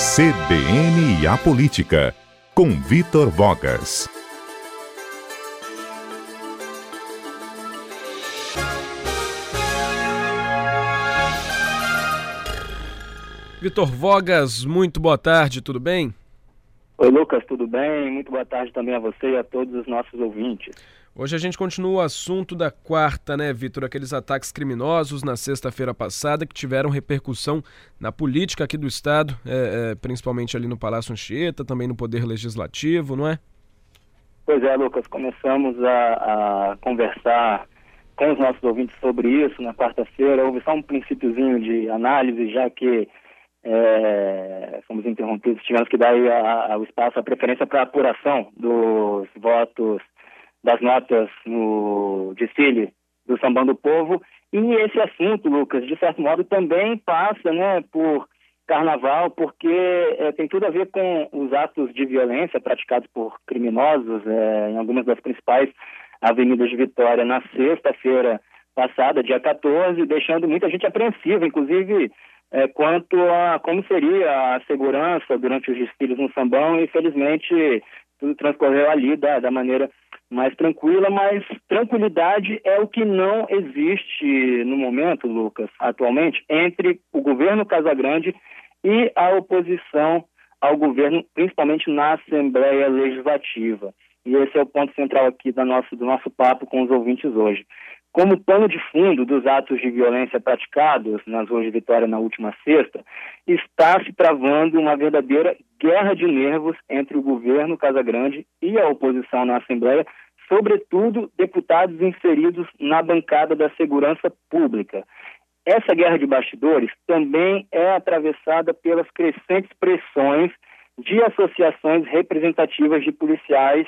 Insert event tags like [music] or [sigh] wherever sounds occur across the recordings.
CBN e a Política, com Vitor Vogas. Vitor Vogas, muito boa tarde, tudo bem? Oi, Lucas, tudo bem? Muito boa tarde também a você e a todos os nossos ouvintes. Hoje a gente continua o assunto da quarta, né, Vitor? Aqueles ataques criminosos na sexta-feira passada que tiveram repercussão na política aqui do Estado, é, é, principalmente ali no Palácio Anchieta, também no Poder Legislativo, não é? Pois é, Lucas, começamos a, a conversar com os nossos ouvintes sobre isso na quarta-feira. Houve só um princípiozinho de análise, já que é, fomos interrompidos, tivemos que dar a, a, o espaço, a preferência para apuração dos votos das notas no desfile do Sambão do Povo. E esse assunto, Lucas, de certo modo também passa né, por carnaval, porque é, tem tudo a ver com os atos de violência praticados por criminosos é, em algumas das principais avenidas de Vitória na sexta-feira passada, dia 14, deixando muita gente apreensiva, inclusive é, quanto a como seria a segurança durante os desfiles no Sambão. Infelizmente, tudo transcorreu ali da, da maneira mais tranquila, mas tranquilidade é o que não existe no momento, Lucas, atualmente, entre o governo Casagrande e a oposição ao governo, principalmente na Assembleia Legislativa. E esse é o ponto central aqui do nosso, do nosso papo com os ouvintes hoje. Como pano de fundo dos atos de violência praticados nas ruas de Vitória na última sexta, está se travando uma verdadeira guerra de nervos entre o governo Casagrande e a oposição na Assembleia, sobretudo deputados inseridos na bancada da segurança pública. Essa guerra de bastidores também é atravessada pelas crescentes pressões de associações representativas de policiais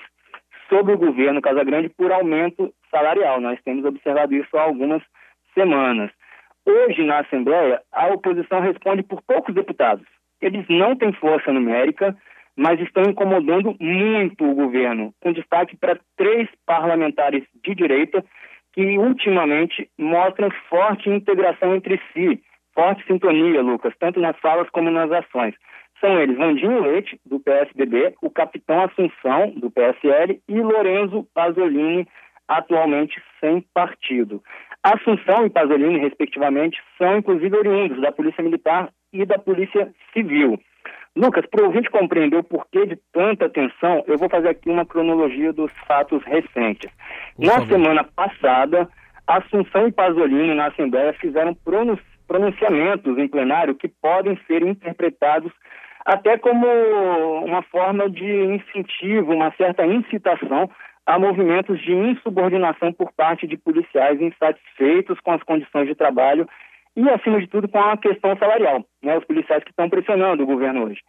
sobre o governo Casagrande por aumento salarial. Nós temos observado isso há algumas semanas. Hoje, na Assembleia, a oposição responde por poucos deputados. Eles não têm força numérica, mas estão incomodando muito o governo, com destaque para três parlamentares de direita que ultimamente mostram forte integração entre si, forte sintonia, Lucas, tanto nas falas como nas ações. São eles Vandinho Leite, do PSDB, o Capitão Assunção, do PSL, e Lorenzo Pasolini, atualmente sem partido. Assunção e Pasolini, respectivamente, são inclusive oriundos da Polícia Militar e da Polícia Civil. Lucas, para o ouvinte compreender o porquê de tanta tensão, eu vou fazer aqui uma cronologia dos fatos recentes. Por na favor. semana passada, Assunção e Pasolini, na Assembleia, fizeram pronunciamentos em plenário que podem ser interpretados até como uma forma de incentivo, uma certa incitação a movimentos de insubordinação por parte de policiais insatisfeitos com as condições de trabalho e, acima de tudo, com a questão salarial, né, os policiais que estão pressionando o governo hoje.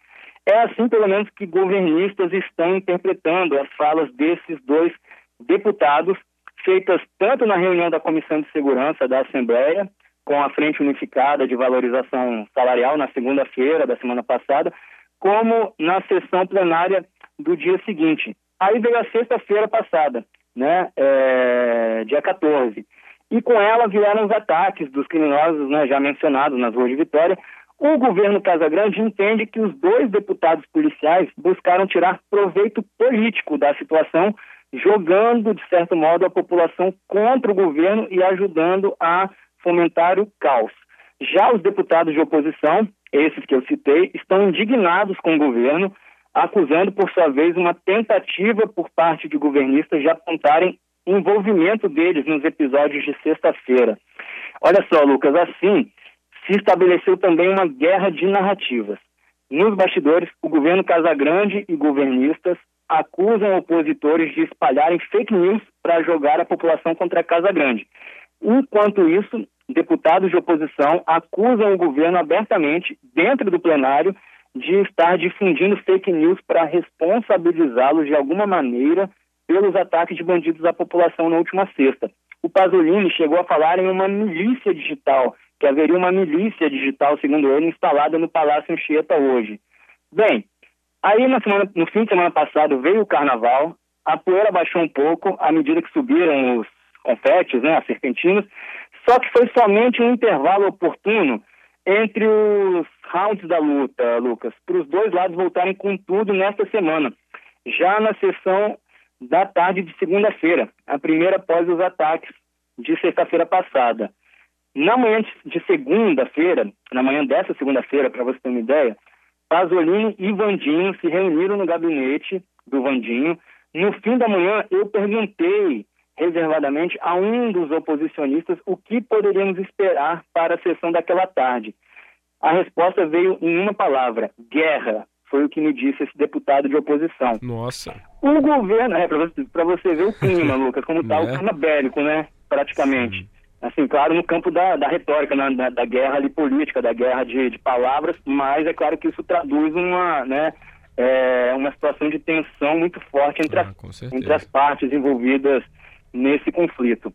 É assim, pelo menos, que governistas estão interpretando as falas desses dois deputados, feitas tanto na reunião da Comissão de Segurança da Assembleia, com a Frente Unificada de Valorização Salarial na segunda-feira da semana passada, como na sessão plenária do dia seguinte. Aí veio a sexta-feira passada, né, é, dia 14. E com ela vieram os ataques dos criminosos né, já mencionados nas ruas de Vitória. O governo Casagrande entende que os dois deputados policiais buscaram tirar proveito político da situação, jogando, de certo modo, a população contra o governo e ajudando a fomentar o caos. Já os deputados de oposição, esses que eu citei, estão indignados com o governo, acusando, por sua vez, uma tentativa por parte de governistas de apontarem envolvimento deles nos episódios de sexta-feira. Olha só, Lucas, assim se estabeleceu também uma guerra de narrativas. Nos bastidores, o governo Casagrande e governistas acusam opositores de espalharem fake news para jogar a população contra a Casa Grande. Enquanto isso, deputados de oposição acusam o governo abertamente, dentro do plenário, de estar difundindo fake news para responsabilizá-los de alguma maneira pelos ataques de bandidos à população na última sexta. O Pasolini chegou a falar em uma milícia digital, que haveria uma milícia digital, segundo ele, instalada no Palácio Anchieta hoje. Bem, aí semana, no fim de semana passado veio o carnaval, a poeira baixou um pouco à medida que subiram os confetes, né, as serpentinas, só que foi somente um intervalo oportuno entre os rounds da luta, Lucas, para os dois lados voltarem com tudo nesta semana, já na sessão da tarde de segunda-feira, a primeira após os ataques de sexta-feira passada. Na manhã de segunda-feira, na manhã dessa segunda-feira, para você ter uma ideia, Pasolini e Vandinho se reuniram no gabinete do Vandinho. No fim da manhã, eu perguntei reservadamente a um dos oposicionistas o que poderíamos esperar para a sessão daquela tarde. A resposta veio em uma palavra: guerra. Foi o que me disse esse deputado de oposição. Nossa. O governo, é, para você, ver o clima, [laughs] Lucas, como está é. o né? clima bélico, né? Praticamente. Sim. Assim, claro, no campo da, da retórica, né? da, da, guerra ali política, da guerra de, de palavras, mas é claro que isso traduz uma, né, é, uma situação de tensão muito forte entre, ah, as, entre as partes envolvidas nesse conflito.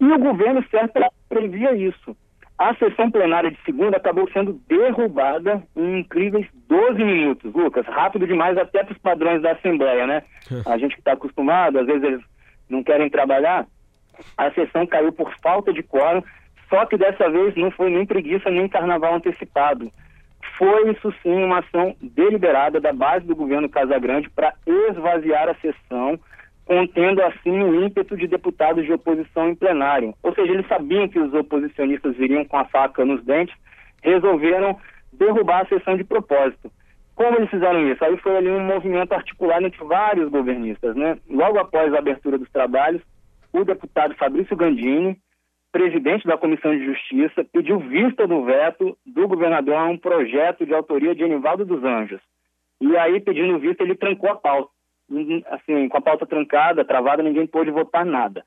E o governo certo previa isso. A sessão plenária de segunda acabou sendo derrubada em incríveis 12 minutos. Lucas, rápido demais até para os padrões da Assembleia, né? [laughs] A gente que está acostumado, às vezes eles não querem trabalhar. A sessão caiu por falta de quórum, só que dessa vez não foi nem preguiça nem carnaval antecipado. Foi, isso sim, uma ação deliberada da base do governo Casagrande para esvaziar a sessão contendo assim o ímpeto de deputados de oposição em plenário. Ou seja, eles sabiam que os oposicionistas viriam com a faca nos dentes, resolveram derrubar a sessão de propósito. Como eles fizeram isso? Aí foi ali um movimento articulado entre vários governistas, né? Logo após a abertura dos trabalhos, o deputado Fabrício Gandini, presidente da Comissão de Justiça, pediu vista do veto do governador a um projeto de autoria de Anivaldo dos Anjos. E aí, pedindo vista, ele trancou a pauta assim, com a pauta trancada, travada, ninguém pôde votar nada.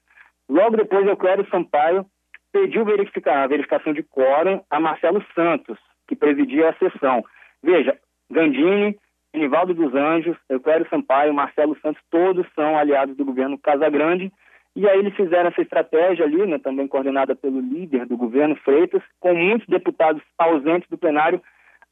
Logo depois, eu Euclério Sampaio pediu verificar, a verificação de quórum a Marcelo Santos, que presidia a sessão. Veja, Gandini, Nivaldo dos Anjos, Euclério Sampaio, Marcelo Santos, todos são aliados do governo Casagrande, e aí eles fizeram essa estratégia ali, né, também coordenada pelo líder do governo, Freitas, com muitos deputados ausentes do plenário,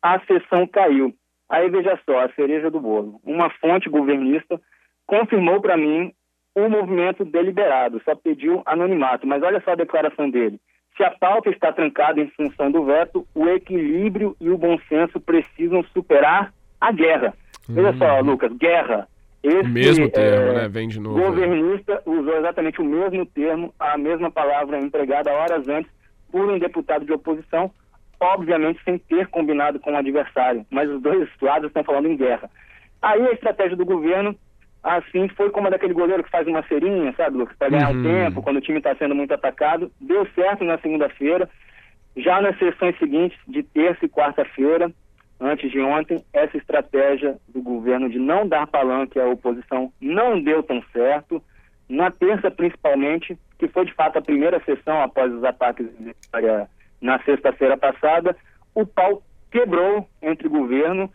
a sessão caiu. Aí veja só, a cereja do bolo. Uma fonte governista confirmou para mim o movimento deliberado, só pediu anonimato. Mas olha só a declaração dele. Se a pauta está trancada em função do veto, o equilíbrio e o bom senso precisam superar a guerra. Veja só, uhum. Lucas, guerra. Esse, o mesmo termo, é, né? Vem de novo. O governista usou exatamente o mesmo termo, a mesma palavra empregada horas antes por um deputado de oposição, obviamente sem ter combinado com o adversário, mas os dois lados estão falando em guerra. Aí a estratégia do governo, assim, foi como a daquele goleiro que faz uma serinha, sabe, Lucas, para ganhar uhum. um tempo, quando o time está sendo muito atacado. Deu certo na segunda-feira. Já nas sessões seguintes, de terça e quarta-feira, antes de ontem, essa estratégia do governo de não dar palanque à oposição não deu tão certo. Na terça, principalmente, que foi de fato a primeira sessão após os ataques de na sexta-feira passada, o pau quebrou entre governo,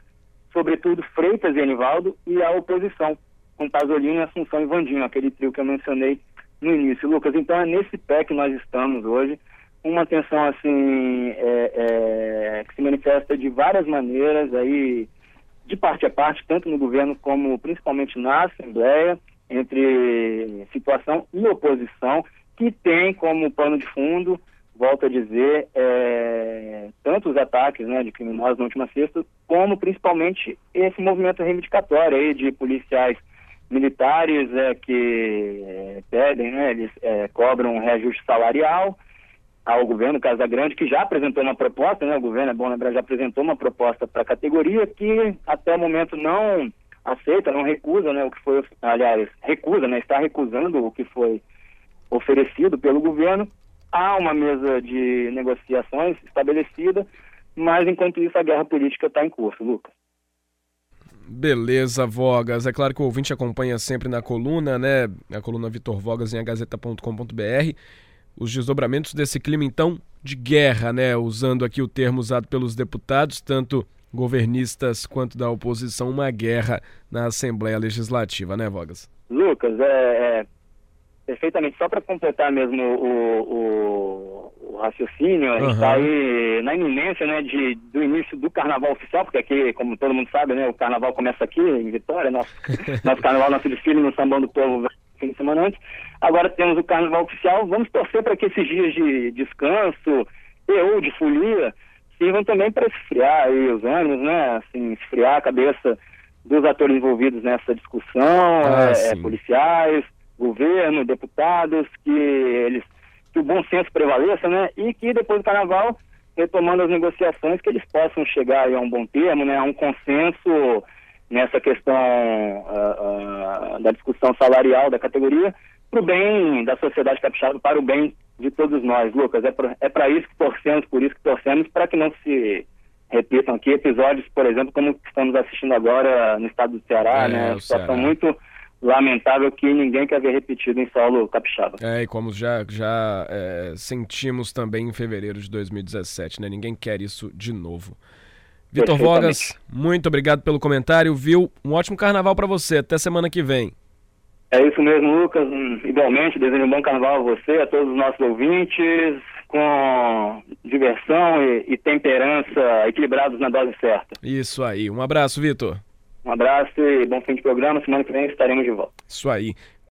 sobretudo Freitas e Anivaldo, e a oposição, com Pasolini, Assunção e Vandinho, aquele trio que eu mencionei no início. Lucas, então é nesse pé que nós estamos hoje, uma tensão assim é, é, que se manifesta de várias maneiras aí, de parte a parte, tanto no governo como principalmente na Assembleia, entre situação e oposição, que tem como pano de fundo volto a dizer, é, tanto os ataques né, de criminosos na última sexta, como principalmente esse movimento reivindicatório aí de policiais militares é, que é, pedem, né, eles é, cobram um reajuste salarial ao governo Casa Grande, que já apresentou uma proposta, né, o governo, é bom lembrar, já apresentou uma proposta para a categoria que até o momento não aceita, não recusa, né, o que foi, aliás, recusa, né, está recusando o que foi oferecido pelo governo há uma mesa de negociações estabelecida, mas enquanto isso a guerra política está em curso, Lucas. Beleza, Vogas. É claro que o ouvinte acompanha sempre na coluna, né? A coluna Vitor Vogas em agazeta.com.br. Os desdobramentos desse clima, então, de guerra, né? Usando aqui o termo usado pelos deputados, tanto governistas quanto da oposição, uma guerra na Assembleia Legislativa, né, Vogas? Lucas, é, é perfeitamente. Só para completar mesmo o, o, o raciocínio, a gente está aí na iminência né, de, do início do carnaval oficial, porque aqui, como todo mundo sabe, né, o carnaval começa aqui em Vitória, nosso, [laughs] nosso carnaval, nosso desfile no Sambão do Povo fim de semana antes. Agora temos o carnaval oficial. Vamos torcer para que esses dias de descanso e ou de folia sirvam também para esfriar aí os ânimos, né? Assim, esfriar a cabeça dos atores envolvidos nessa discussão, ah, é, policiais, governo, deputados, que eles que o bom senso prevaleça, né? E que depois do carnaval, retomando as negociações, que eles possam chegar a um bom termo, né? A um consenso nessa questão uh, uh, da discussão salarial da categoria, para o bem da sociedade capixaba, para o bem de todos nós, Lucas. É para é isso que torcemos, por isso que torcemos, para que não se repitam aqui episódios, por exemplo, como estamos assistindo agora no estado do Ceará, é, né? Situação Ceará. muito lamentável que ninguém quer ver repetido em solo capixaba. É, e como já, já é, sentimos também em fevereiro de 2017, né? Ninguém quer isso de novo. Vitor Vogas, muito obrigado pelo comentário, viu? Um ótimo carnaval para você, até semana que vem. É isso mesmo, Lucas. Igualmente, desejo um bom carnaval a você, a todos os nossos ouvintes, com diversão e, e temperança equilibrados na dose certa. Isso aí. Um abraço, Vitor. Um abraço e bom fim de programa. Semana que vem estaremos de volta. Isso aí.